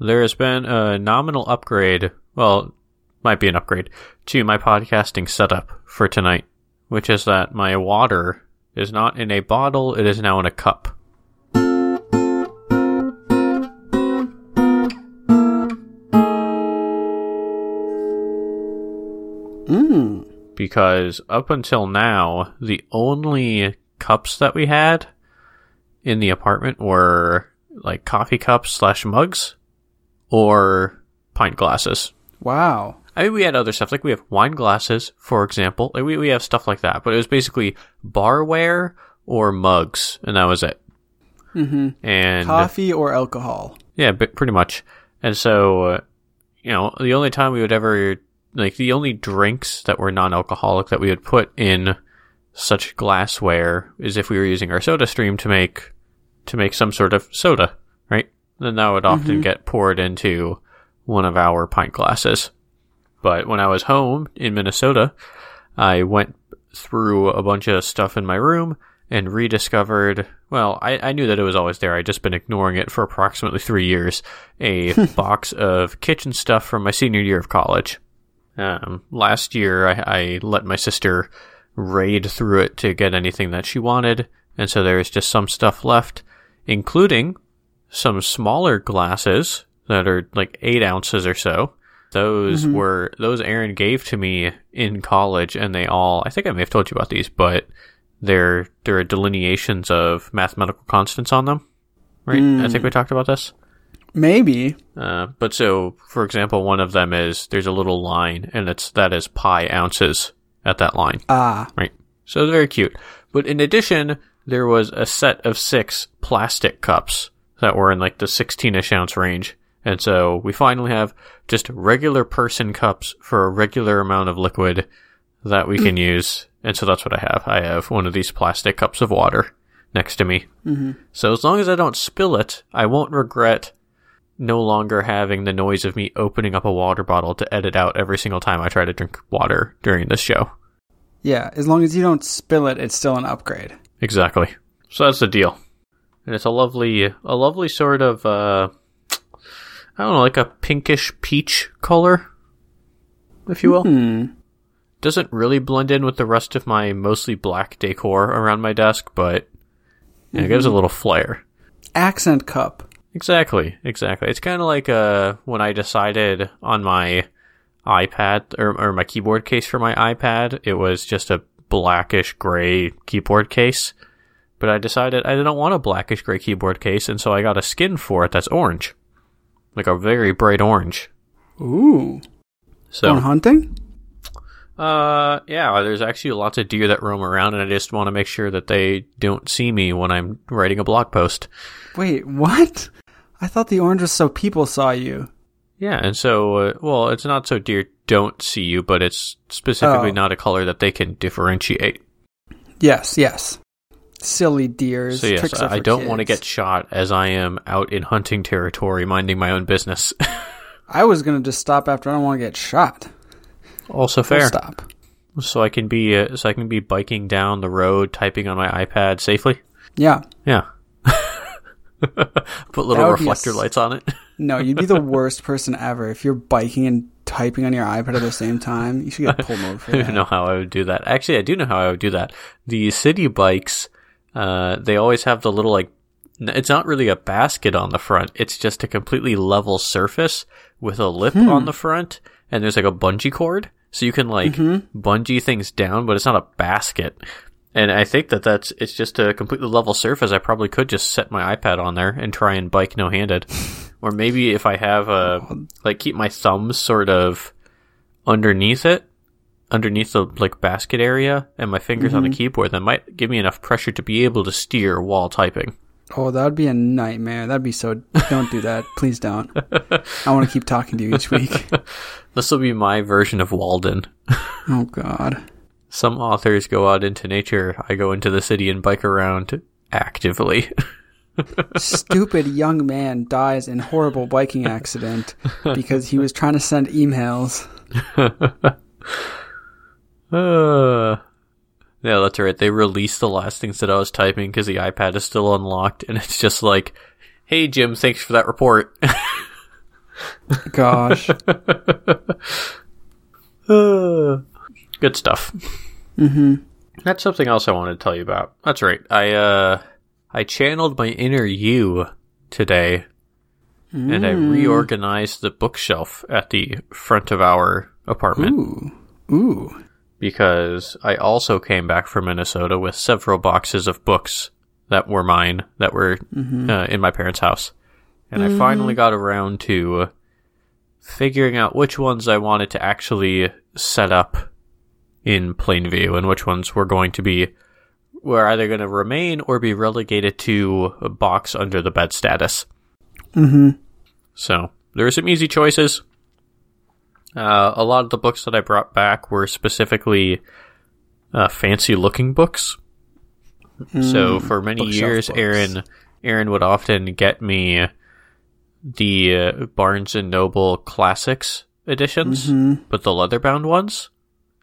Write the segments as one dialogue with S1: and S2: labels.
S1: there has been a nominal upgrade. Well, might be an upgrade to my podcasting setup for tonight, which is that my water is not in a bottle; it is now in a cup.
S2: Mm.
S1: because up until now, the only cups that we had in the apartment were like coffee cups slash mugs or pint glasses.
S2: Wow.
S1: I mean, we had other stuff like we have wine glasses, for example. Like we we have stuff like that, but it was basically barware or mugs, and that was it.
S2: Mm-hmm.
S1: And
S2: Coffee or alcohol?
S1: yeah, but pretty much. And so, uh, you know, the only time we would ever like the only drinks that were non-alcoholic that we would put in such glassware is if we were using our SodaStream to make to make some sort of soda, right? Then that would often get poured into one of our pint glasses. But when I was home in Minnesota, I went through a bunch of stuff in my room and rediscovered well I, I knew that it was always there. I'd just been ignoring it for approximately three years. A box of kitchen stuff from my senior year of college. Um, last year I, I let my sister raid through it to get anything that she wanted. And so there's just some stuff left including some smaller glasses that are like eight ounces or so those were those Erin gave to me in college, and they all I think I may have told you about these, but they're there are delineations of mathematical constants on them. Right? I think we talked about this.
S2: Maybe.
S1: Uh, but so, for example, one of them is there's a little line, and it's that is pi ounces at that line.
S2: Ah.
S1: Right. So it's very cute. But in addition, there was a set of six plastic cups that were in like the 16 ish ounce range. And so we finally have just regular person cups for a regular amount of liquid that we can use. And so that's what I have. I have one of these plastic cups of water next to me. Mm-hmm. So as long as I don't spill it, I won't regret no longer having the noise of me opening up a water bottle to edit out every single time I try to drink water during this show.
S2: Yeah. As long as you don't spill it, it's still an upgrade.
S1: Exactly. So that's the deal. And it's a lovely, a lovely sort of, uh, I don't know, like a pinkish peach color, if you will.
S2: Hmm.
S1: Doesn't really blend in with the rest of my mostly black decor around my desk, but yeah, it gives a little flair.
S2: Accent cup.
S1: Exactly, exactly. It's kind of like uh, when I decided on my iPad or, or my keyboard case for my iPad, it was just a blackish gray keyboard case. But I decided I didn't want a blackish gray keyboard case, and so I got a skin for it that's orange, like a very bright orange.
S2: Ooh.
S1: So,
S2: Going hunting?
S1: uh, yeah, there's actually lots of deer that roam around, and I just want to make sure that they don't see me when I'm writing a blog post.
S2: Wait, what? I thought the orange was so people saw you.
S1: Yeah, and so, uh, well, it's not so deer don't see you, but it's specifically
S2: Oh.
S1: not a color that they can differentiate.
S2: Yes, yes. Silly deers.
S1: So yes,
S2: Tricks
S1: I I don't want to get shot as I am out in hunting territory, minding my own business.
S2: I was gonna just stop after I don't want to get shot.
S1: also fair,
S2: Stop.
S1: so I can be uh, so I can be biking down the road, typing on my iPad safely.
S2: Yeah.
S1: Yeah. Put little
S2: be a
S1: reflector lights on it.
S2: No, you'd be the worst person ever if you're biking and typing on your iPad at the same time. You should get pulled over for
S1: I don't know how I would do that. Actually, I do know how I would do that. The city bikes, uh, they always have the little like, it's not really a basket on the front. It's just a completely level surface with a lip on the front, and there's like a bungee cord, so you can like bungee things down, but it's not a basket. And I think that that's it's just a completely level surface. I probably could just set my iPad on there and try and bike no handed, or maybe if I have a like keep my thumbs sort of underneath it underneath the like basket area and my fingers on the mm-hmm. keyboard that might give me enough pressure to be able to steer while typing.
S2: Oh, that would be a nightmare. That'd be so. Don't do that. Please don't. I want to keep talking to you each week.
S1: This will be my version of Walden.
S2: Oh, God.
S1: Some authors go out into nature, I go into the city and bike around actively.
S2: Stupid young man dies in horrible biking accident because he was trying to send emails.
S1: Uh, yeah, that's right. They released the last things that I was typing because the iPad is still unlocked and it's just like, hey Jim, thanks for that report.
S2: Gosh.
S1: Uh, good stuff.
S2: mm-hmm.
S1: That's something else I wanted to tell you about. That's right. I uh I channeled my inner you today and I reorganized the bookshelf at the front of our apartment
S2: Ooh. Ooh.
S1: Because I also came back from Minnesota with several boxes of books that were mine that were uh, in my parents' house. And I finally got around to figuring out which ones I wanted to actually set up in plain view and which ones were going to be were either going to remain or be relegated to a box under the bed status.
S2: Mm-hmm.
S1: So there are some easy choices. Uh, a lot of the books that I brought back were specifically uh, fancy looking books. so for many
S2: Mm,
S1: years,
S2: books.
S1: Erin Erin would often get me the uh, Barnes and Noble classics editions,
S2: Mm-hmm.
S1: but the leather bound ones,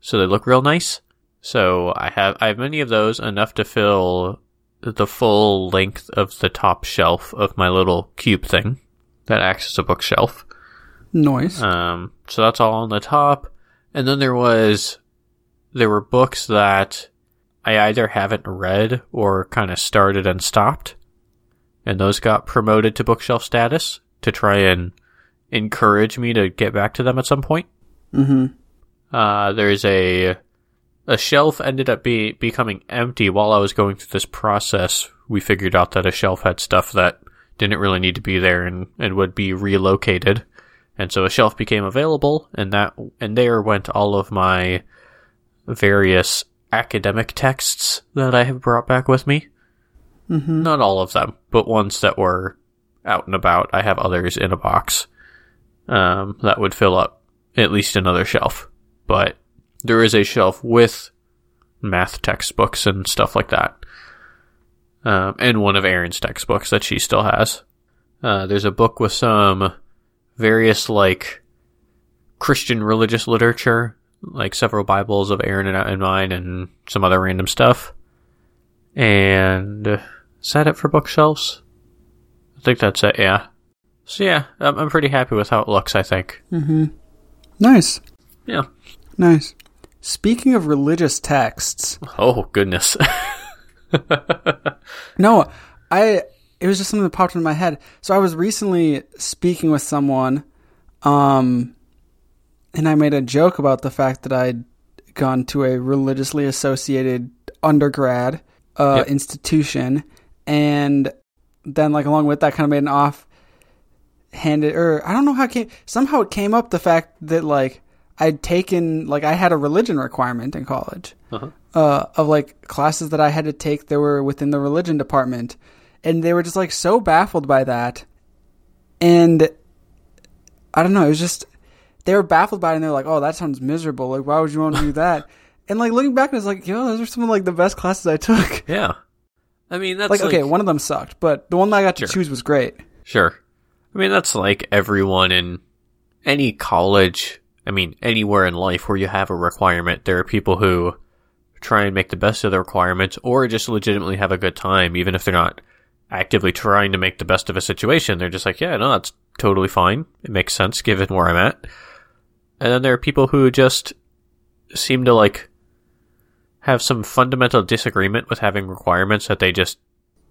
S1: so they look real nice. So I have I have many of those, enough to fill the full length of the top shelf of my little cube thing that acts as a bookshelf.
S2: Noise.
S1: Um, so that's all on the top. And then there was, there were books that I either haven't read or kind of started and stopped. And those got promoted to bookshelf status to try and encourage me to get back to them at some point.
S2: mm-hmm.
S1: Uh, there's a, a shelf ended up be, becoming empty while I was going through this process. We figured out that a shelf had stuff that didn't really need to be there and, and would be relocated. And so a shelf became available and that, and there went all of my various academic texts that I have brought back with me.
S2: Mm-hmm.
S1: Not all of them, but ones that were out and about. I have others in a box, um, that would fill up at least another shelf. But there is a shelf with math textbooks and stuff like that. Um, and one of Erin's textbooks that she still has. Uh, there's a book with some various, like, Christian religious literature, like several Bibles of Erin and, mine, and some other random stuff. And set it for bookshelves? I think that's it, yeah. So yeah, I'm, I'm pretty happy with how it looks, I think.
S2: Mm-hmm. Nice.
S1: Yeah.
S2: Nice. Speaking of religious texts,
S1: Oh, goodness.
S2: no, I it was just something that popped into my head. So I was recently speaking with someone, um, and I made a joke about the fact that I'd gone to a religiously associated undergrad uh,
S1: Yep.
S2: institution, and then like along with that, kind of made an off handed or I don't know how it came. Somehow it came up the fact that like I'd taken like I had a religion requirement in college
S1: Uh-huh.
S2: uh, of like classes that I had to take that were within the religion department, and they were just like so baffled by that, and I don't know, it was just they were baffled by it, and they're like, "Oh, that sounds miserable. Like, why would you want to do that?" And like looking back, it was like, yo, those are some of like the best classes I took.
S1: yeah. I mean, that's
S2: like,
S1: like,
S2: okay, one of them sucked, but the one that I got to
S1: Sure.
S2: choose was great.
S1: Sure. I mean, that's like everyone in any college. I mean, anywhere in life where you have a requirement, there are people who try and make the best of the requirements or just legitimately have a good time, even if they're not actively trying to make the best of a situation. They're just like, yeah, no, that's totally fine. It makes sense given where I'm at. And then there are people who just seem to like have some fundamental disagreement with having requirements that they just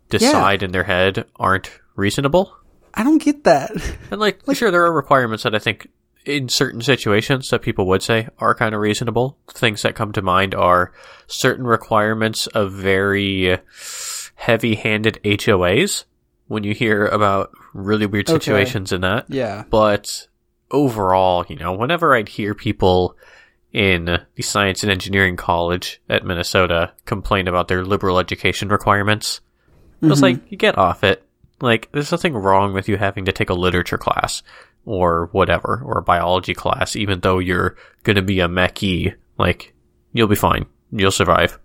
S1: decide in their head aren't reasonable.
S2: I don't get that.
S1: And like, sure, there are requirements that I think in certain situations that people would say are kind of reasonable. Things that come to mind are certain requirements of very heavy-handed HOAs when you hear about really weird
S2: Okay.
S1: situations in that.
S2: yeah.
S1: But overall, you know, whenever I'd hear people in the science and engineering college at Minnesota complain about their liberal education requirements, I was mm-hmm. like, you get off it. Like, there's nothing wrong with you having to take a literature class or whatever, or a biology class, even though you're gonna be a mechie. Like, you'll be fine. You'll survive.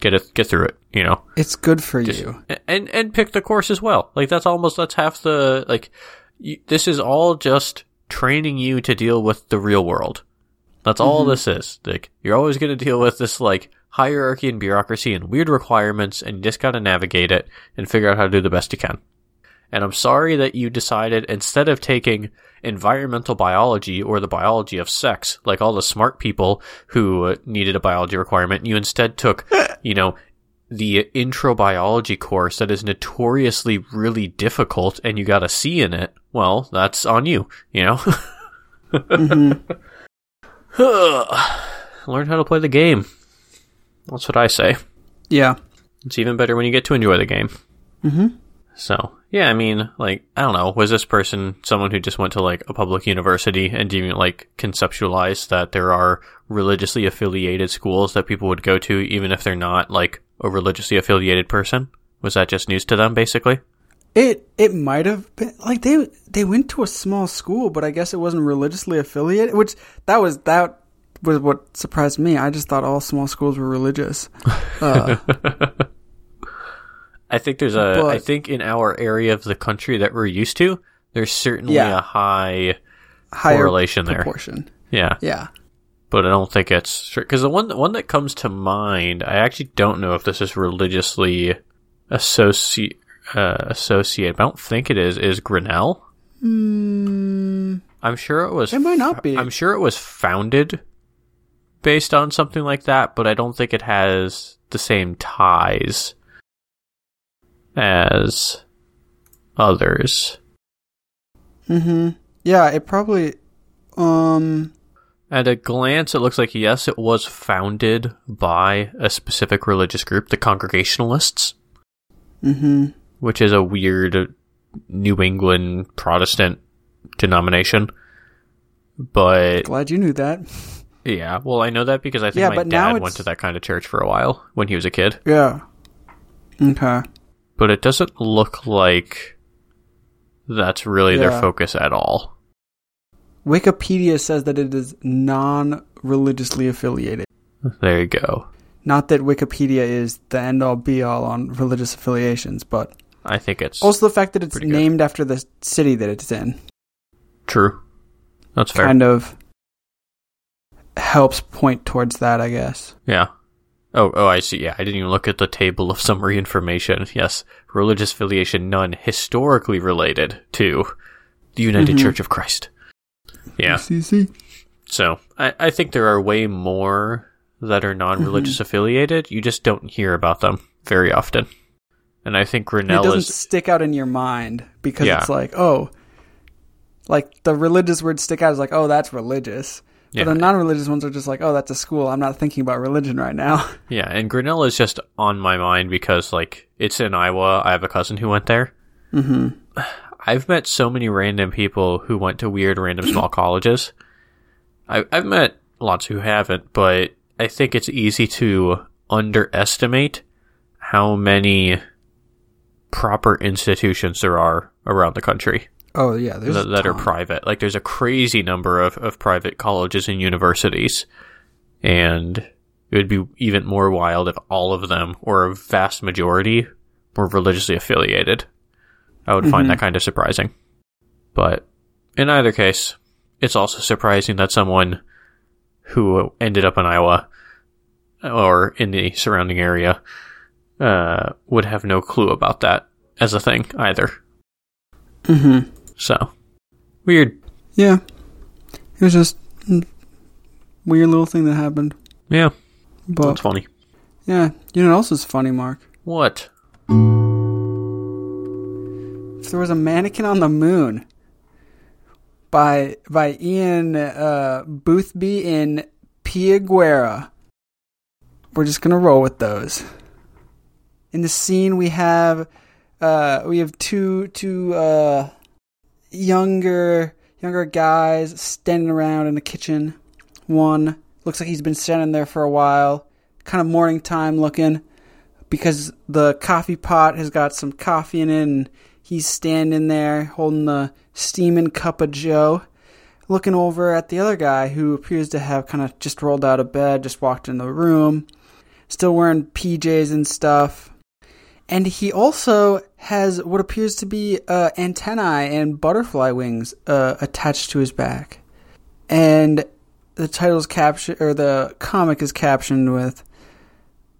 S1: Get it, get through it, you know?
S2: It's good for
S1: Just-
S2: you.
S1: and and pick the course as well. Like that's almost that's half the like. You, this is all just training you to deal with the real world. That's all mm-hmm. this is. Like you're always going to deal with this like hierarchy and bureaucracy and weird requirements, and you just got to navigate it and figure out how to do the best you can. And I'm sorry that you decided instead of taking environmental biology or the biology of sex, like all the smart people who needed a biology requirement, you instead took, you know, the intro biology course that is notoriously really difficult and you got a C in it. Well, that's on you, you know? Learn how to play the game. That's what I say.
S2: Yeah.
S1: It's even better when you get to enjoy the game.
S2: Mm-hmm.
S1: So, yeah, I mean, like, I don't know. Was this person someone who just went to, like, a public university and didn't, like, conceptualize that there are religiously affiliated schools that people would go to even if they're not, like, a religiously affiliated person? Was that just news to them, basically?
S2: It it might have been like they they went to a small school, but I guess it wasn't religiously affiliated. Which that was that was what surprised me. I just thought all small schools were religious. Uh,
S1: I think there's a.
S2: But-
S1: I think in our area of the country that we're used to, there's certainly
S2: Yeah.
S1: a high
S2: higher
S1: correlation there.
S2: proportion.
S1: Yeah,
S2: Yeah.
S1: but I don't think it's because the one one that comes to mind. I actually don't know if this is religiously associate uh, associated. I don't think it is. Is Grinnell?
S2: Mm,
S1: I'm sure it was.
S2: It might not be.
S1: I'm sure it was founded based on something like that, but I don't think it has the same ties as others.
S2: Mm-hmm. Yeah, it probably. Um.
S1: At a glance, it looks like yes, it was founded by a specific religious group, the Congregationalists,
S2: hmm
S1: which is a weird New England Protestant denomination. But
S2: Glad you knew that.
S1: yeah, well, I know that because I think
S2: Yeah,
S1: my dad went to that kind of church for a while when he was a kid.
S2: Yeah. Okay.
S1: But it doesn't look like that's really their focus at all.
S2: Wikipedia says that it is non-religiously affiliated.
S1: There you go.
S2: Not that Wikipedia is the end-all be-all on religious affiliations, but
S1: I think it's
S2: also the fact that it's
S1: Pretty good.
S2: named after the city that it's in
S1: true. That's fair.
S2: kind of helps point towards that, I guess.
S1: Yeah. Oh, oh, I see. Yeah, I didn't even look at the table of summary information. Yes, religious affiliation none historically related to the United
S2: Mhm.
S1: Church of Christ. Yeah. So I, I think there are way more that are non-religious
S2: Mm-hmm.
S1: affiliated. You just don't hear about them very often. And I think
S2: It
S1: Grinnell
S2: doesn't
S1: is
S2: stick out in your mind because
S1: Yeah.
S2: it's like, oh, like the religious words stick out as like, oh, that's religious.
S1: Yeah,
S2: But the non-religious ones are just like, oh, that's a school. I'm not thinking about religion right now.
S1: yeah, and Grinnell is just on my mind because like it's in Iowa. I have a cousin who went there.
S2: hmm
S1: I've met so many random people who went to weird random small colleges. I, I've met lots who haven't, but I think it's easy to underestimate how many proper institutions there are around the country
S2: Oh yeah, there's
S1: that, that are private. Like there's a crazy number of, of private colleges and universities. And it would be even more wild if all of them, or a vast majority, were religiously affiliated. I would find
S2: Mhm.
S1: that kind of surprising. But in either case, it's also surprising that someone who ended up in Iowa or in the surrounding area uh, would have no clue about that as a thing either.
S2: Mhm.
S1: So weird.
S2: Yeah, it was just weird little thing that happened.
S1: Yeah,
S2: But
S1: that's funny.
S2: yeah, you know what else is funny, Mark?
S1: What?
S2: If there was a mannequin on the moon by by Ian uh, Boothby and Pia Guerra. We're just gonna roll with those. In the scene, we have uh, we have two two uh, younger younger guys standing around in the kitchen. One looks like he's been standing there for a while, kind of morning time looking, because the coffee pot has got some coffee in it, and he's standing there holding the steaming cup of Joe, looking over at the other guy who appears to have kind of just rolled out of bed, just walked in the room, still wearing PJs and stuff. And he also has what appears to be uh, antennae and butterfly wings uh, attached to his back. And the title's caption or the comic is captioned with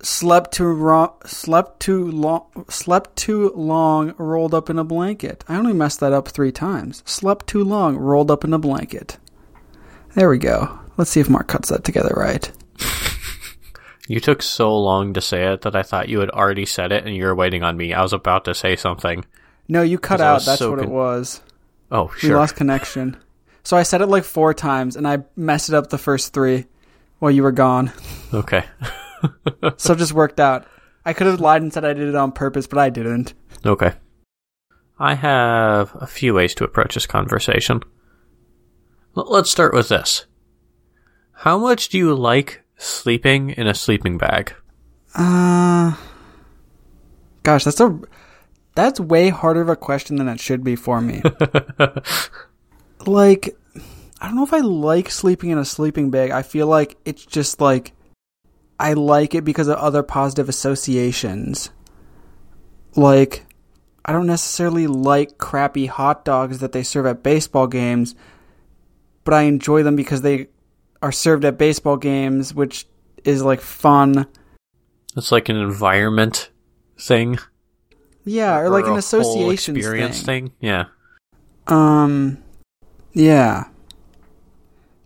S2: slept too slept too long slept too long rolled up in a blanket. I only messed that up 3 times. Slept too long rolled up in a blanket. There we go. Let's see if Mark cuts that together right.
S1: You took so long to say it that I thought you had already said it and you were waiting on me. I was about to say something.
S2: No, you cut out. That's
S1: so
S2: what it was.
S1: Oh, sure.
S2: We lost connection. So I said it like 4 times and I messed it up the first 3 while you were gone.
S1: Okay.
S2: so it just worked out. I could have lied and said I did it on purpose, but I didn't.
S1: Okay. I have a few ways to approach this conversation. Let's start with this. How much do you like sleeping in a sleeping bag?
S2: Uh Gosh, that's a that's way harder of a question than it should be for me. like I don't know if I like sleeping in a sleeping bag. I feel like it's just like I like it because of other positive associations. Like I don't necessarily like crappy hot dogs that they serve at baseball games, but I enjoy them because they are served at baseball games, which is like fun.
S1: It's like an environment thing.
S2: Yeah, or, like an association
S1: experience
S2: thing.
S1: thing. Yeah.
S2: Um, yeah,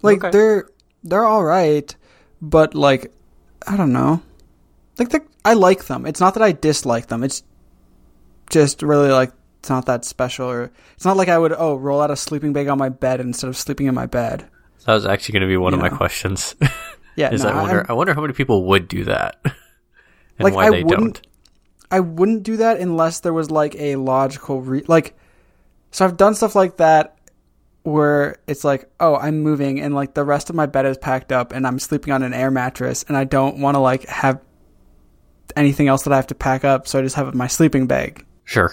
S2: like
S1: Okay.
S2: they're they're all right, but like I don't know, like I like them. It's not that I dislike them. It's just really like it's not that special, or it's not like I would oh roll out a sleeping bag on my bed instead of sleeping in my bed.
S1: That was actually going to be one of my questions.
S2: Yeah,
S1: Is
S2: no,
S1: I wonder
S2: I'm-
S1: I wonder how many people would do that. and
S2: Like,
S1: why
S2: I
S1: they don't.
S2: I wouldn't do that unless there was like a logical re- like so I've done stuff like that where it's like, oh, I'm moving and like the rest of my bed is packed up and I'm sleeping on an air mattress and I don't want to like have anything else that I have to pack up, so I just have my sleeping bag.
S1: Sure.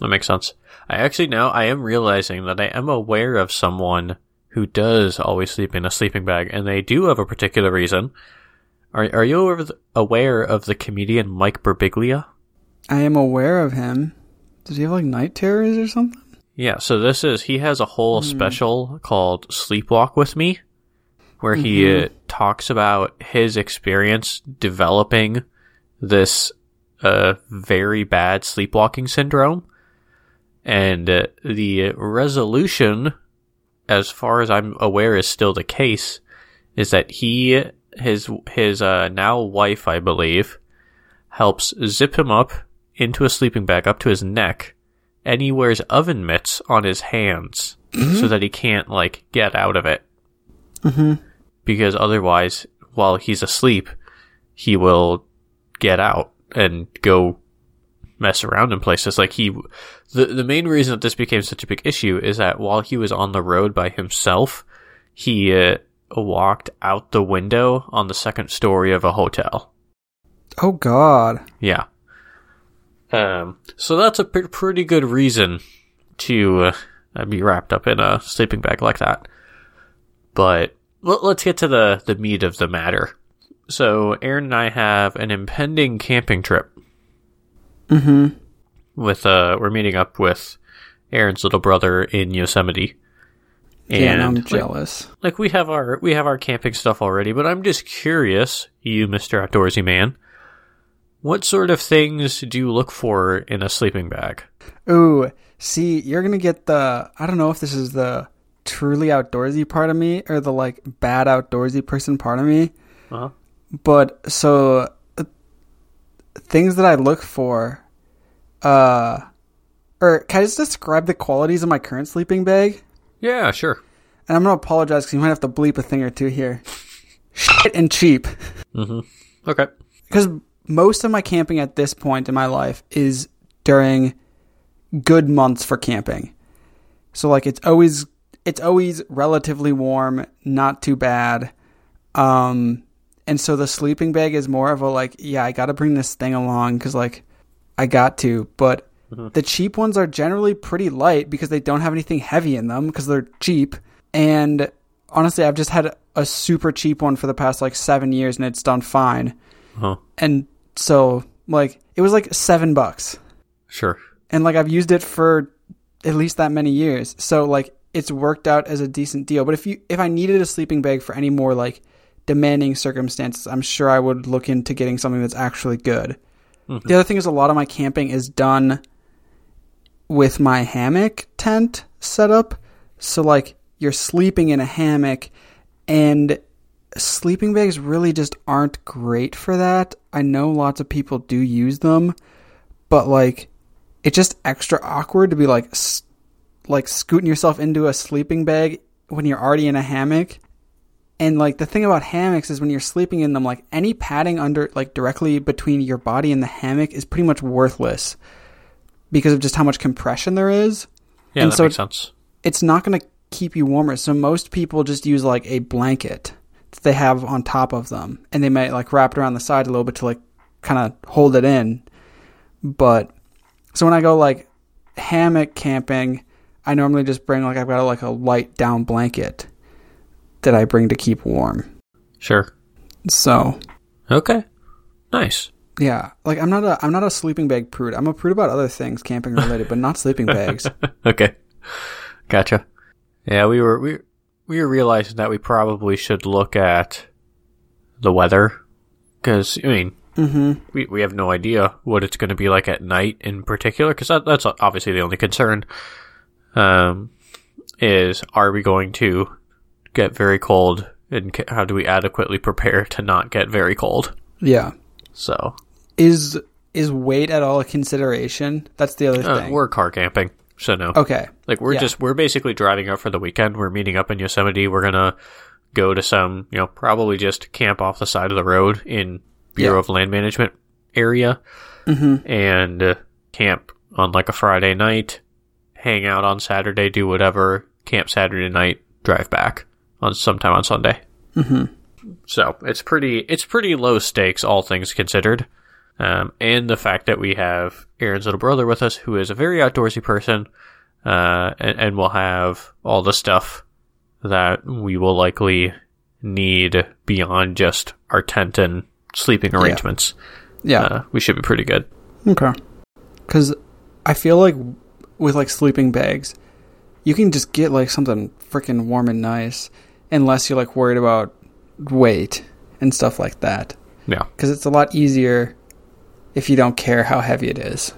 S1: That makes sense. I actually now I am realizing that I am aware of someone who does always sleep in a sleeping bag, and they do have a particular reason. Are Are you aware of the, aware of the comedian Mike Birbiglia?
S2: I am aware of him. Does he have like night terrors or something?
S1: Yeah. So this is he has a whole special called "Sleepwalk with Me," where he uh, talks about his experience developing this uh, very bad sleepwalking syndrome, and uh, the resolution, as far as I'm aware, is still the case. Is that he his his uh, now wife, I believe, helps zip him up into a sleeping bag up to his neck, and he wears oven mitts on his hands so that he can't like get out of it.
S2: Mm-hmm.
S1: Because otherwise, while he's asleep, he will get out and go mess around in places. Like he, the the main reason that this became such a big issue is that while he was on the road by himself, he uh, walked out the window on the second story of a hotel.
S2: Oh God.
S1: Yeah. Um. So that's a p- pretty good reason to uh, be wrapped up in a sleeping bag like that. But l- let's get to the the meat of the matter. So Erin and I have an impending camping trip.
S2: Mm-hmm.
S1: With uh, we're meeting up with Erin's little brother in Yosemite.
S2: Yeah, and I'm
S1: like-
S2: jealous.
S1: like we have our we have our camping stuff already, but I'm just curious, you Mr. Outdoorsy man, what sort of things do you look for in a sleeping bag?
S2: Ooh, see, you're gonna get the. I don't know if this is the truly outdoorsy part of me or the like bad outdoorsy person part of me.
S1: Uh-huh.
S2: But so uh, things that I look for, uh, or can I just describe the qualities of my current sleeping bag?
S1: Yeah, sure.
S2: And I'm gonna apologize because you might have to bleep a thing or two here. Shit and cheap.
S1: Mm-hmm. Okay.
S2: because most of my camping at this point in my life is during good months for camping. So like it's always it's always relatively warm, not too bad. Um and so the sleeping bag is more of a like yeah, I got to bring this thing along cuz like I got to, but mm-hmm. the cheap ones are generally pretty light because they don't have anything heavy in them because they're cheap. And honestly, I've just had a super cheap one for the past like 7 years and it's done fine
S1: Huh.
S2: and so like it was like seven bucks
S1: Sure.
S2: and like i've used it for at least that many years so like it's worked out as a decent deal but if you if i needed a sleeping bag for any more like demanding circumstances, I'm sure I would look into getting something that's actually good. Mm-hmm. The other thing is a lot of my camping is done with my hammock tent setup. So like you're sleeping in a hammock and sleeping bags really just aren't great for that. I know lots of people do use them, but like it's just extra awkward to be like like scooting yourself into a sleeping bag when you're already in a hammock. And like the thing about hammocks is when you're sleeping in them, like any padding under like directly between your body and the hammock is pretty much worthless because of just how much compression there is.
S1: Yeah,
S2: And
S1: that
S2: so-
S1: makes sense.
S2: It's not going to keep you warmer. So most people just use like a blanket that they have on top of them, and they might like wrap it around the side a little bit to like kind of hold it in. But so when I go like hammock camping, I normally just bring like I've got like a light down blanket that I bring to keep warm.
S1: Sure.
S2: So
S1: Okay. Nice.
S2: yeah, like I'm not a I'm not a sleeping bag prude. I'm a prude about other things camping related, but not sleeping bags.
S1: okay. Gotcha. Yeah, we were we we were realizing that we probably should look at the weather because I mean
S2: hmm
S1: we we have no idea what it's going to be like at night in particular because that, that's obviously the only concern. Um, is are we going to get very cold and how do we adequately prepare to not get very cold?
S2: Yeah.
S1: So
S2: Is is weight at all a consideration? That's the other
S1: uh,
S2: thing.
S1: we're car camping, so no.
S2: okay.
S1: Like we're
S2: Yeah.
S1: just we're basically driving out for the weekend. We're meeting up in Yosemite. We're gonna go to some, you know, probably just camp off the side of the road in Bureau
S2: Yeah.
S1: of Land Management area
S2: Mm-hmm.
S1: and uh, camp on like a Friday night, hang out on Saturday, do whatever, camp Saturday night, drive back on sometime on Sunday.
S2: Mm-hmm.
S1: So it's pretty it's pretty low stakes, all things considered. Um, and the fact that we have Erin's little brother with us, who is a very outdoorsy person, uh, and, and will have all the stuff that we will likely need beyond just our tent and sleeping arrangements.
S2: Yeah.
S1: Uh, we should be pretty good.
S2: Okay. Because I feel like with like sleeping bags, you can just get like something freaking warm and nice, unless you're like worried about weight and stuff like that.
S1: Yeah.
S2: Because it's a lot easier if you don't care how heavy it is.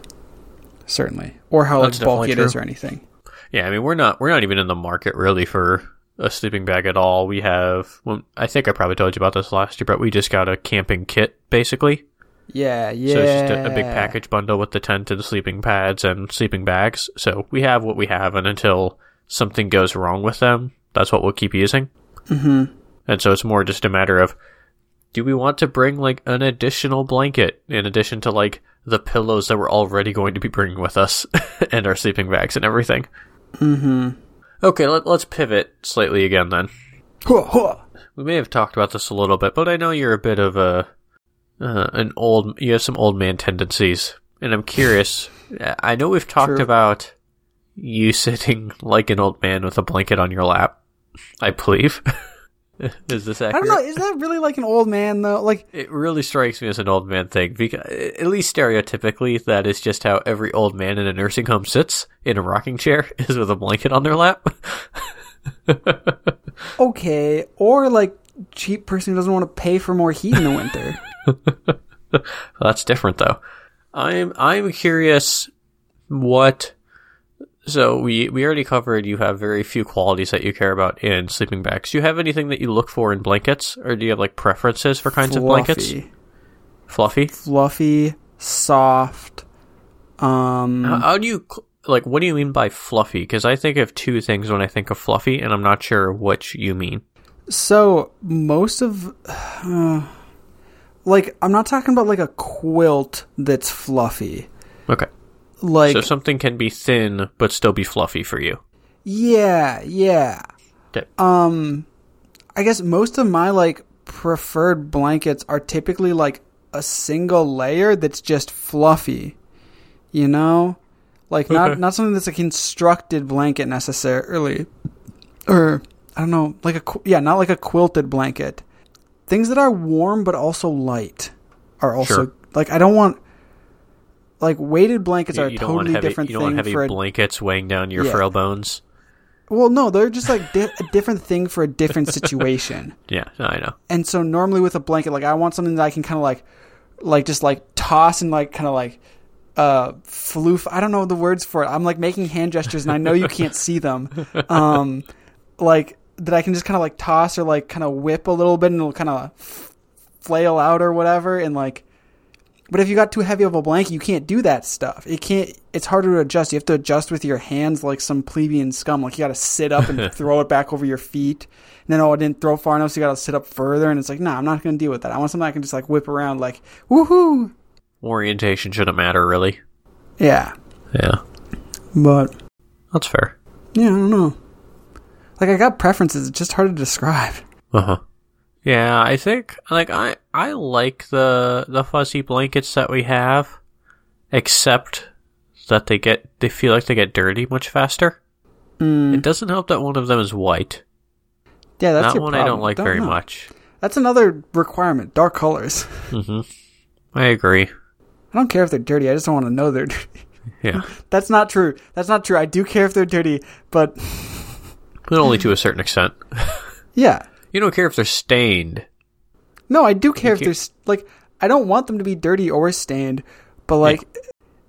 S2: Certainly, or how like bulky it is or anything.
S1: Yeah, I mean we're not we're not even in the market really for a sleeping bag at all. We have well, I think I probably told you about this last year, but we just got a camping kit basically.
S2: Yeah, yeah.
S1: So it's just a, a big package bundle with the tent and the sleeping pads and sleeping bags. So we have what we have, and until something goes wrong with them, that's what we'll keep using.
S2: Mm-hmm.
S1: And so it's more just a matter of do we want to bring like an additional blanket in addition to like the pillows that we're already going to be bringing with us and our sleeping bags and everything?
S2: Mm-hmm.
S1: Okay, let, let's pivot slightly again then. We may have talked about this a little bit, but I know you're a bit of a uh, an old. You have some old man tendencies, and I'm curious. I know we've talked
S2: True.
S1: about you sitting like an old man with a blanket on your lap. I believe. Is this
S2: I
S1: accurate?
S2: don't know. Is that really like an old man though? Like,
S1: It really strikes me as an old man thing because, at least stereotypically, that is just how every old man in a nursing home sits in a rocking chair is with a blanket on their lap.
S2: okay, or like cheap person who doesn't want to pay for more heat in the winter.
S1: That's different though. I'm I'm curious what so we we already covered you have very few qualities that you care about in sleeping bags. Do you have anything that you look for in blankets or do you have like preferences for kinds of blankets?
S2: Fluffy.
S1: Fluffy?
S2: fluffy, soft. Um,
S1: How, how do you like what do you mean by fluffy? Cuz I think of two things when I think of fluffy and I'm not sure which you mean.
S2: so most of, uh, like, I'm not talking about like a quilt that's fluffy.
S1: Okay.
S2: Like,
S1: so something can be thin but still be fluffy for you.
S2: yeah, yeah.
S1: Okay.
S2: Um, I guess most of my like preferred blankets are typically like a single layer that's just fluffy. You know, like not
S1: Okay.
S2: not something that's a constructed blanket necessarily, or I don't know, like a yeah, not like a quilted blanket. Things that are warm but also light are also
S1: Sure.
S2: like I don't want. Like weighted blankets
S1: You,
S2: are a
S1: you don't
S2: totally
S1: heavy,
S2: different
S1: you don't want
S2: thing
S1: heavy
S2: for a
S1: blankets weighing down your
S2: Yeah.
S1: frail bones.
S2: Well, no, they're just like di- a different thing for a different situation.
S1: Yeah, I know.
S2: And so normally with a blanket, like I want something that I can kind of like, like just like toss and like kind of like, uh, floof. I don't know the words for it. I'm like making hand gestures and I know you can't see them. Um, like that I can just kind of like toss or like kind of whip a little bit and it'll kind of flail out or whatever. And like, but if you got too heavy of a blanket, you can't do that stuff. It can't. It's harder to adjust. You have to adjust with your hands like some plebeian scum. Like you got to sit up and throw it back over your feet. And then oh, I didn't throw far enough, so you got to sit up further. And it's like, nah, I'm not going to deal with that. I want something I can just like whip around, like woohoo.
S1: Orientation shouldn't matter, really.
S2: Yeah,
S1: Yeah,
S2: but
S1: that's fair.
S2: yeah, I don't know. Like I got preferences. It's just hard to describe.
S1: Uh huh. Yeah, I think like I I like the the fuzzy blankets that we have, except that they get they feel like they get dirty much faster.
S2: Mm,
S1: It doesn't help that one of them is white.
S2: yeah, that's
S1: that one I don't
S2: problem.
S1: like very
S2: know.
S1: much.
S2: That's another requirement. Dark colors.
S1: hmm I agree.
S2: I don't care if they're dirty. I just don't want to know they're dirty.
S1: Yeah,
S2: That's not true. That's not true. I do care if they're dirty, but
S1: but only to a certain extent.
S2: yeah.
S1: You don't care if they're stained.
S2: No, I do care if
S1: Okay.
S2: they're like I don't want them to be dirty or stained, but like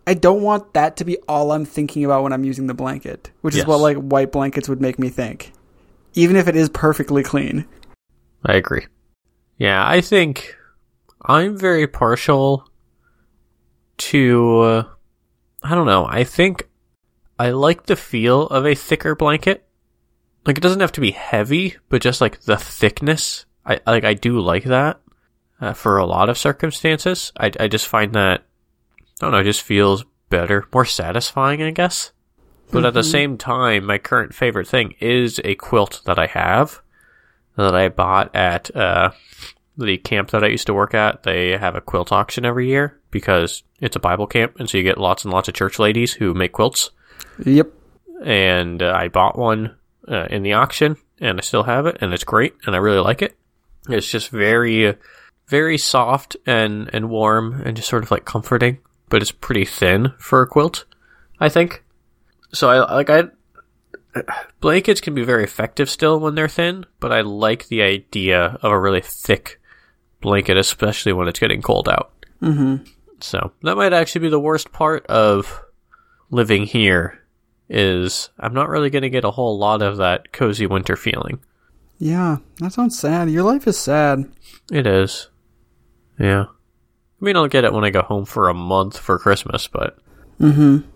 S2: I don't want that to be all I'm thinking about when I'm using the blanket, which is what like white blankets would make me think. Even if it is perfectly clean.
S1: I agree. Yeah, I think I'm very partial to. Uh, I don't know. I think I like the feel of a thicker blanket. Like it doesn't have to be heavy, but just like the thickness. I like. I do like that uh, for a lot of circumstances. I I just find that I don't know. It just feels better, more satisfying, I guess. But at the same time, my current favorite thing is a quilt that I have that I bought at uh, the camp that I used to work at. They have a quilt auction every year because it's a Bible camp, and so you get lots and lots of church ladies who make quilts.
S2: Yep.
S1: And uh, I bought one uh, in the auction, and I still have it, and it's great, and I really like it. It's just very, very soft and and warm, and just sort of like comforting, but it's pretty thin for a quilt, I think. So I like I blankets can be very effective still when they're thin, but I like the idea of a really thick blanket, especially when it's getting cold out.
S2: Mm-hmm.
S1: So that might actually be the worst part of living here. Is I'm not really going to get a whole lot of that cozy winter feeling.
S2: Yeah, that sounds sad. Your life is sad.
S1: It is, yeah. I mean, I'll get it when I go home for a month for Christmas, but
S2: Mm-hmm.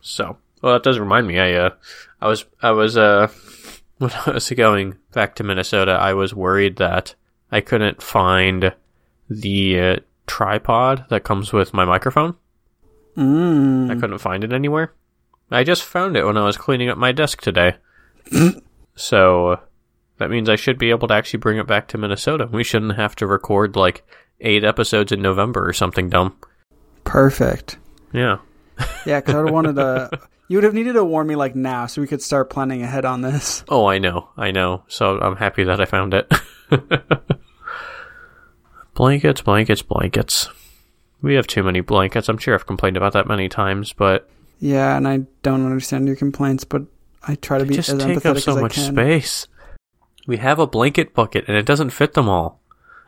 S1: So, well, that does remind me. I, uh, I was, I was, uh, when I was going back to Minnesota, I was worried that I couldn't find the uh, tripod that comes with my microphone.
S2: Mm.
S1: I couldn't find it anywhere. I just found it when I was cleaning up my desk today. so, uh, that means I should be able to actually bring it back to Minnesota. We shouldn't have to record like eight episodes in November or something dumb.
S2: Perfect.
S1: Yeah.
S2: Yeah, because I would have wanted to. You would have needed to warn me like now, so we could start planning ahead on this.
S1: Oh, I know, I know. So I'm happy that I found it. blankets, blankets, blankets. We have too many blankets. I'm sure I've complained about that many times, but
S2: Yeah, and I don't understand your complaints, but I try to be
S1: just
S2: as
S1: take
S2: empathetic
S1: up so
S2: as
S1: much
S2: I can.
S1: space. We have a blanket bucket, and it doesn't fit them all.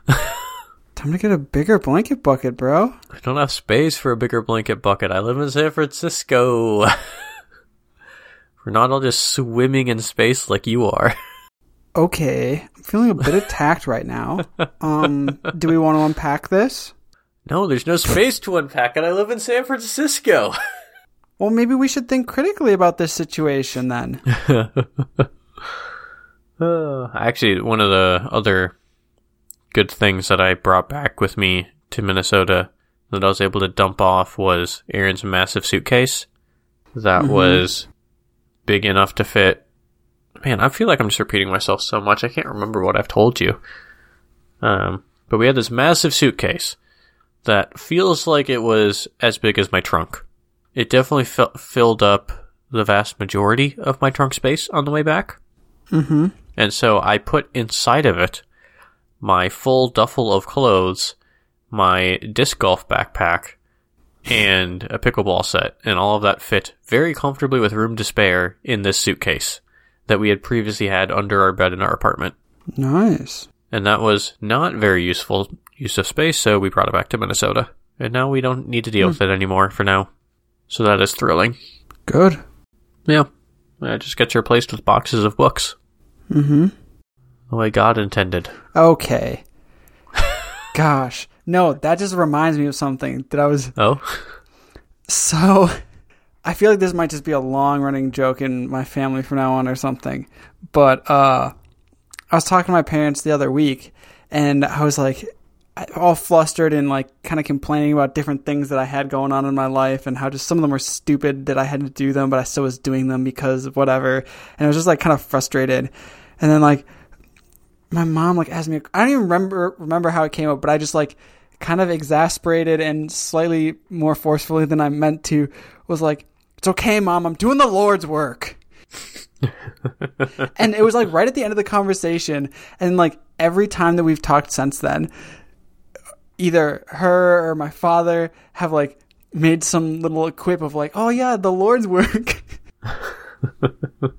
S2: Time to get a bigger blanket bucket, bro.
S1: I don't have space for a bigger blanket bucket. I live in San Francisco. We're not all just swimming in space like you are.
S2: Okay, I'm feeling a bit attacked right now. Um, do we want to unpack this?
S1: No, there's no space to unpack it. I live in San Francisco.
S2: Well, maybe we should think critically about this situation then.
S1: Uh, actually, one of the other good things that I brought back with me to Minnesota that I was able to dump off was Erin's massive suitcase that
S2: Mhm.
S1: was big enough to fit. Man, I feel like I'm just repeating myself so much. I can't remember what I've told you. Um, but we had this massive suitcase that feels like it was as big as my trunk. It definitely fi- filled up the vast majority of my trunk space on the way back.
S2: Mm-hmm.
S1: And so I put inside of it my full duffel of clothes, my disc golf backpack, and a pickleball set. And all of that fit very comfortably with room to spare in this suitcase that we had previously had under our bed in our apartment.
S2: Nice.
S1: And that was not very useful use of space, so we brought it back to Minnesota. And now we don't need to deal with it anymore for now. So that is thrilling.
S2: Good.
S1: Yeah. It just gets replaced with boxes of books.
S2: Mm-hmm.
S1: The way God intended.
S2: Okay. Gosh. No, that just reminds me of something that I was
S1: Oh?
S2: so I feel like this might just be a long running joke in my family from now on or something. But uh I was talking to my parents the other week and I was like all flustered and like kind of complaining about different things that I had going on in my life and how just some of them were stupid that I had to do them, but I still was doing them because of whatever. And I was just like kind of frustrated. And then like my mom like asked me, I don't even remember remember how it came up, but I just like kind of exasperated and slightly more forcefully than I meant to was like, "It's okay, mom. I'm doing the Lord's work." and it was like right at the end of the conversation, and like every time that we've talked since then, either her or my father have like made some little quip of like, "Oh yeah, the Lord's work." and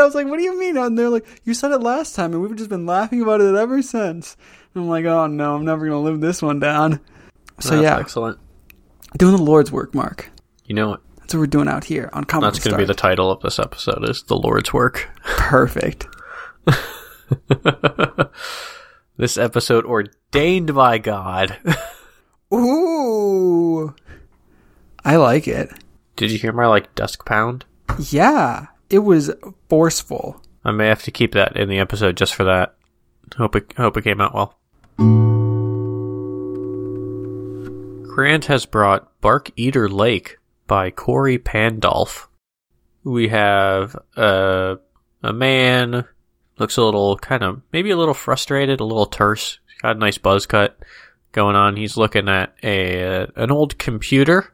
S2: I was like, "What do you mean?" And they're like, "You said it last time, and we've just been laughing about it ever since." And I'm like, "Oh no, I'm never gonna live this one down." So
S1: That's
S2: yeah,
S1: excellent.
S2: doing the Lord's work, Mark.
S1: You know it.
S2: That's what we're doing out here on Comic
S1: That's going to be the title of this episode is The Lord's Work.
S2: perfect.
S1: This episode ordained by God.
S2: Ooh, I like it.
S1: Did you hear my like dusk pound?
S2: Yeah, it was forceful.
S1: I may have to keep that in the episode just for that. Hope it hope it came out well. Grant has brought Barkeater Lake by Corey Pandolph. We have a a man looks a little kind of maybe a little frustrated, a little terse. He's got a nice buzz cut going on. He's looking at a an old computer,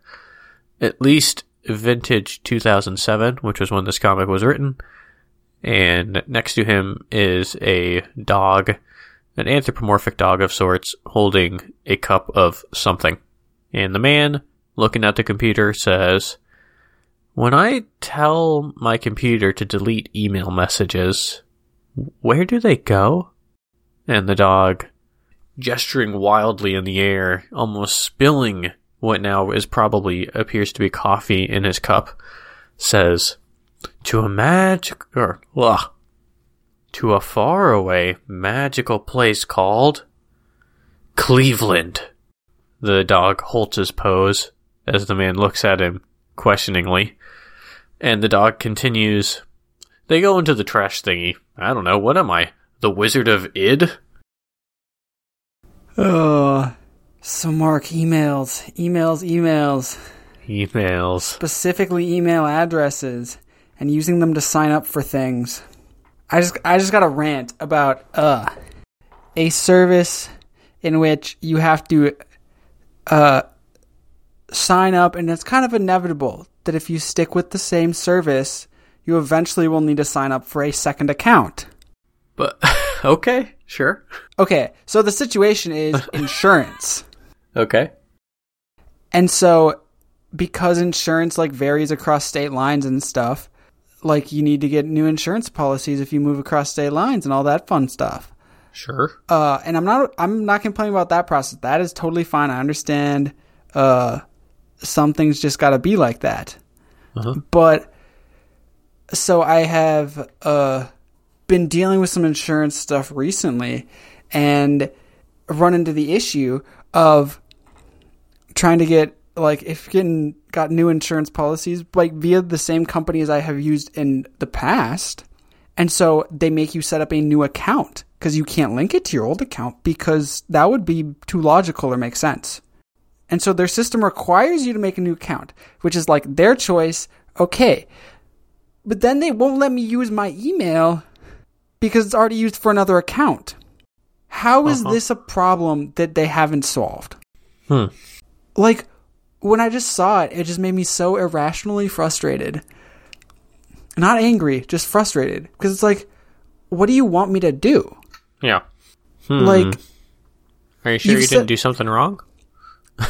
S1: at least vintage 2007, which was when this comic was written and next to him is a dog, an anthropomorphic dog of sorts, holding a cup of something. And the man, looking at the computer, says, When I tell my computer to delete email messages, where do they go? And the dog, gesturing wildly in the air, almost spilling what now is probably appears to be coffee in his cup, says, to a magic or ugh, to a faraway magical place called Cleveland. The dog holds his pose as the man looks at him questioningly, and the dog continues. They go into the trash thingy. I don't know. What am I? The Wizard of Id?
S2: Oh, so Mark, emails, emails, emails,
S1: Emails.
S2: specifically email addresses, and using them to sign up for things. I just, I just got a rant about uh, a service in which you have to uh, sign up, and it's kind of inevitable that if you stick with the same service, you eventually will need to sign up for a second account.
S1: But okay, sure.
S2: Okay, so the situation is insurance.
S1: Okay.
S2: And so because insurance like varies across state lines and stuff, like you need to get new insurance policies if you move across state lines and all that fun stuff.
S1: Sure.
S2: Uh and I'm not I'm not complaining about that process. That is totally fine. I understand uh some things just got to be like that.
S1: Uh-huh.
S2: But so I have uh been dealing with some insurance stuff recently and run into the issue of trying to get like if getting got new insurance policies like via the same company as I have used in the past. And so they make you set up a new account because you can't link it to your old account because that would be too logical or make sense. And so their system requires you to make a new account, which is like their choice. Okay. But then they won't let me use my email because it's already used for another account. How is
S1: Uh-huh.
S2: this a problem that they haven't solved?
S1: Hmm.
S2: Like when I just saw it, it just made me so irrationally frustrated. Not angry, just frustrated because it's like what do you want me to do?
S1: Yeah. Hmm.
S2: Like
S1: Are you sure you
S2: said-
S1: didn't do something wrong?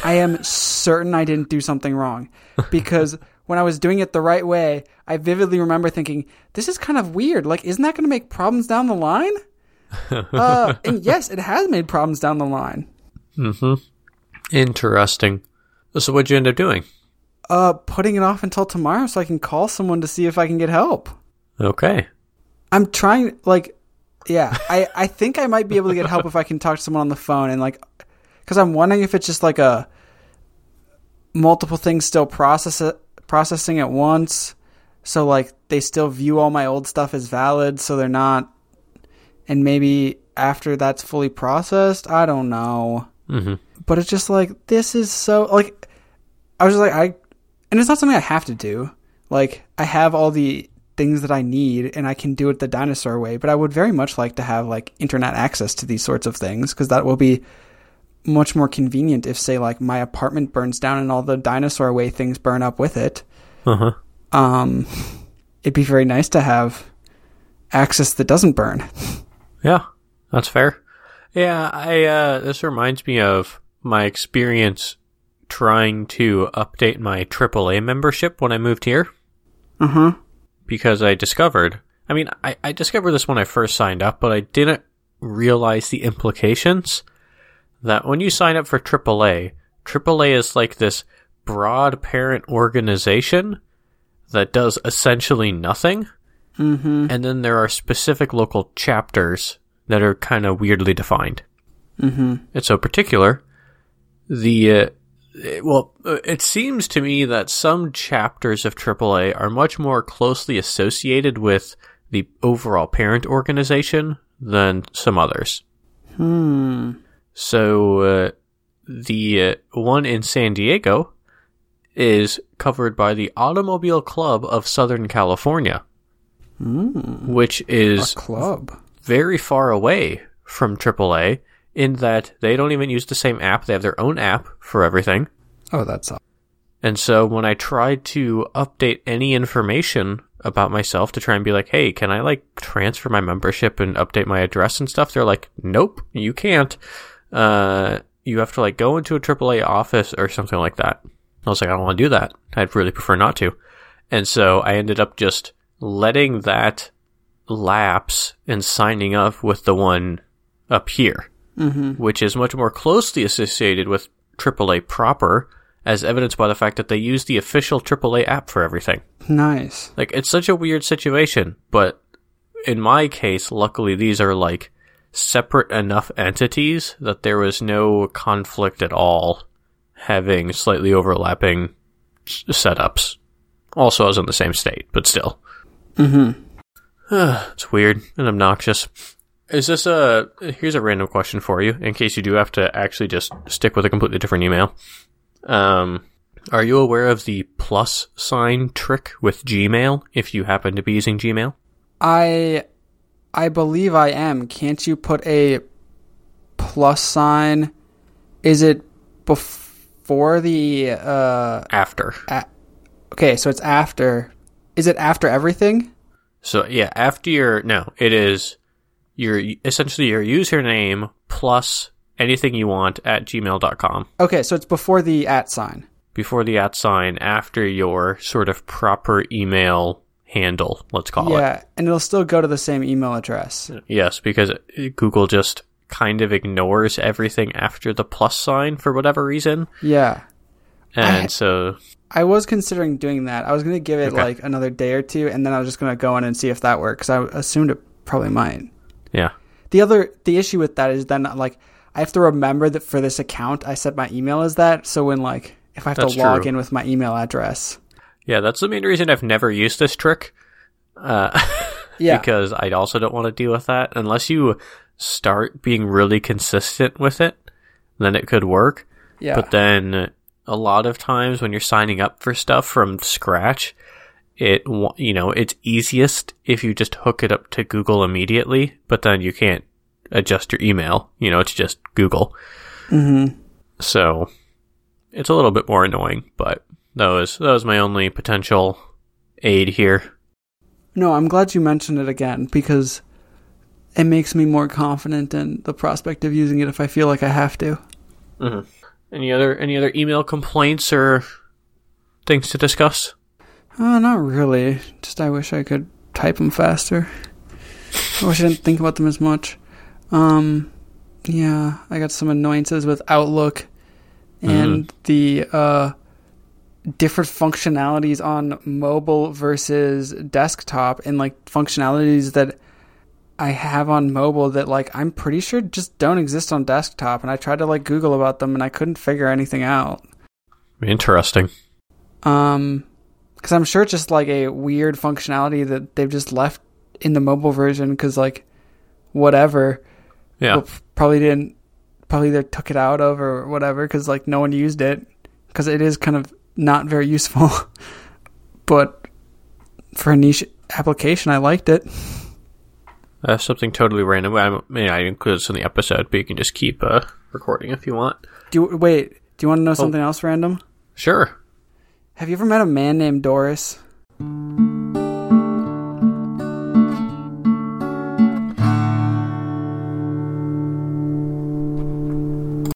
S2: I am certain I didn't do something wrong because when I was doing it the right way, I vividly remember thinking, "This is kind of weird. Like, isn't that going to make problems down the line?" uh, and yes, it has made problems down the line.
S1: Mm-hmm. Interesting. So what'd you end up doing?
S2: Uh, putting it off until tomorrow so I can call someone to see if I can get help.
S1: Okay.
S2: I'm trying, like, yeah, I, I think I might be able to get help if I can talk to someone on the phone and, like, because I'm wondering if it's just like a multiple things still process it, processing at once. So, like, they still view all my old stuff as valid, so they're not. And maybe after that's fully processed, I don't know.
S1: Mm-hmm.
S2: But it's just like, this is so, like, I was just like, I, and it's not something I have to do. Like, I have all the things that I need and I can do it the dinosaur way, but I would very much like to have like internet access to these sorts of things because that will be much more convenient if say like my apartment burns down and all the dinosaur way things burn up with it.
S1: Uh-huh.
S2: Um it'd be very nice to have access that doesn't burn.
S1: Yeah, that's fair. Yeah, I uh this reminds me of my experience trying to update my AAA membership when I moved here.
S2: Uh-huh.
S1: Because I discovered I mean, I, I discovered this when I first signed up, but I didn't realize the implications that when you sign up for AAA, AAA is like this broad parent organization that does essentially nothing.
S2: Mm-hmm.
S1: And then there are specific local chapters that are kind of weirdly defined.
S2: Mm-hmm.
S1: And so, particular, the uh, it- well, uh, it seems to me that some chapters of AAA are much more closely associated with the overall parent organization than some others.
S2: Hmm.
S1: So, uh, the uh, one in San Diego is covered by the Automobile Club of Southern California,
S2: Mm.
S1: which
S2: A
S1: is
S2: club.
S1: very far away from AAA in that they don't even use the same app. They have their own app for everything.
S2: Oh, that's all.
S1: And so when I tried to update any information about myself to try and be like, hey, can I like transfer my membership and update my address and stuff? They're like, nope, you can't. Uh, you have to like go into a AAA office or something like that. I was like, I don't want to do that. I'd really prefer not to. And so I ended up just letting that lapse and signing up with the one up here
S2: Mm-hmm.
S1: which is much more closely associated with AAA proper, as evidenced by the fact that they use the official AAA app for everything.
S2: Nice.
S1: Like, it's such a weird situation, but in my case, luckily these are like separate enough entities that there was no conflict at all having slightly overlapping s- setups. Also, I was in the same state, but still.
S2: Mm-hmm.
S1: it's weird and obnoxious. Is this a here's a random question for you in case you do have to actually just stick with a completely different email. Um, are you aware of the plus sign trick with Gmail if you happen to be using Gmail?
S2: I I believe I am. Can't you put a plus sign? Is it before the uh
S1: After.
S2: a- Okay, so it's after. Is it after everything?
S1: So yeah, after your no, it is your essentially your username plus anything you want at gmail.com.
S2: Okay, so it's before the at sign.
S1: Before the at sign, after your sort of proper email handle, let's call it.
S2: yeah, and it'll still go to the same email address.
S1: Yes, because Google just kind of ignores everything after the plus sign for whatever reason.
S2: Yeah.
S1: And
S2: I-
S1: so,
S2: I was considering doing that. I was going to give it
S1: Okay.
S2: like another day or two, and then I was just going to go in and see if that worked because I assumed it probably might.
S1: yeah.
S2: The other the issue with that is then like I have to remember that for this account I set my email as that. So when like if I have
S1: That's
S2: to log
S1: true.
S2: in with my email address,
S1: Yeah, that's the main reason I've never used this trick. Uh,
S2: yeah,
S1: because I also don't want to deal with that. Unless you start being really consistent with it, then it could work.
S2: yeah,
S1: But then a lot of times when you're signing up for stuff from scratch, it you know it's easiest if you just hook it up to Google immediately. But then you can't adjust your email. You know, it's just Google.
S2: hmm
S1: So it's a little bit more annoying. But that was that was my only potential aid here.
S2: No, I'm glad you mentioned it again because it makes me more confident in the prospect of using it if I feel like I have to.
S1: Any other any other email complaints or things to discuss?
S2: Oh, not really. Just I wish I could type them faster. I wish I didn't think about them as much. Um, yeah, I got some annoyances with Outlook and the uh, different functionalities on mobile versus desktop, and like functionalities that I have on mobile that like I'm pretty sure just don't exist on desktop. And I tried to like Google about them, and I couldn't figure anything out.
S1: Interesting.
S2: Um, because I'm sure it's just like a weird functionality that they've just left in the mobile version because like whatever
S1: Yeah.
S2: probably didn't probably they took it out of or whatever because like no one used it because it is kind of not very useful but for a niche application i liked it
S1: Uh, something totally random. I mean, I include this in the episode, but you can just keep uh, recording if you want.
S2: do you wait do you want to know something else random
S1: Sure.
S2: have you ever met a man named doris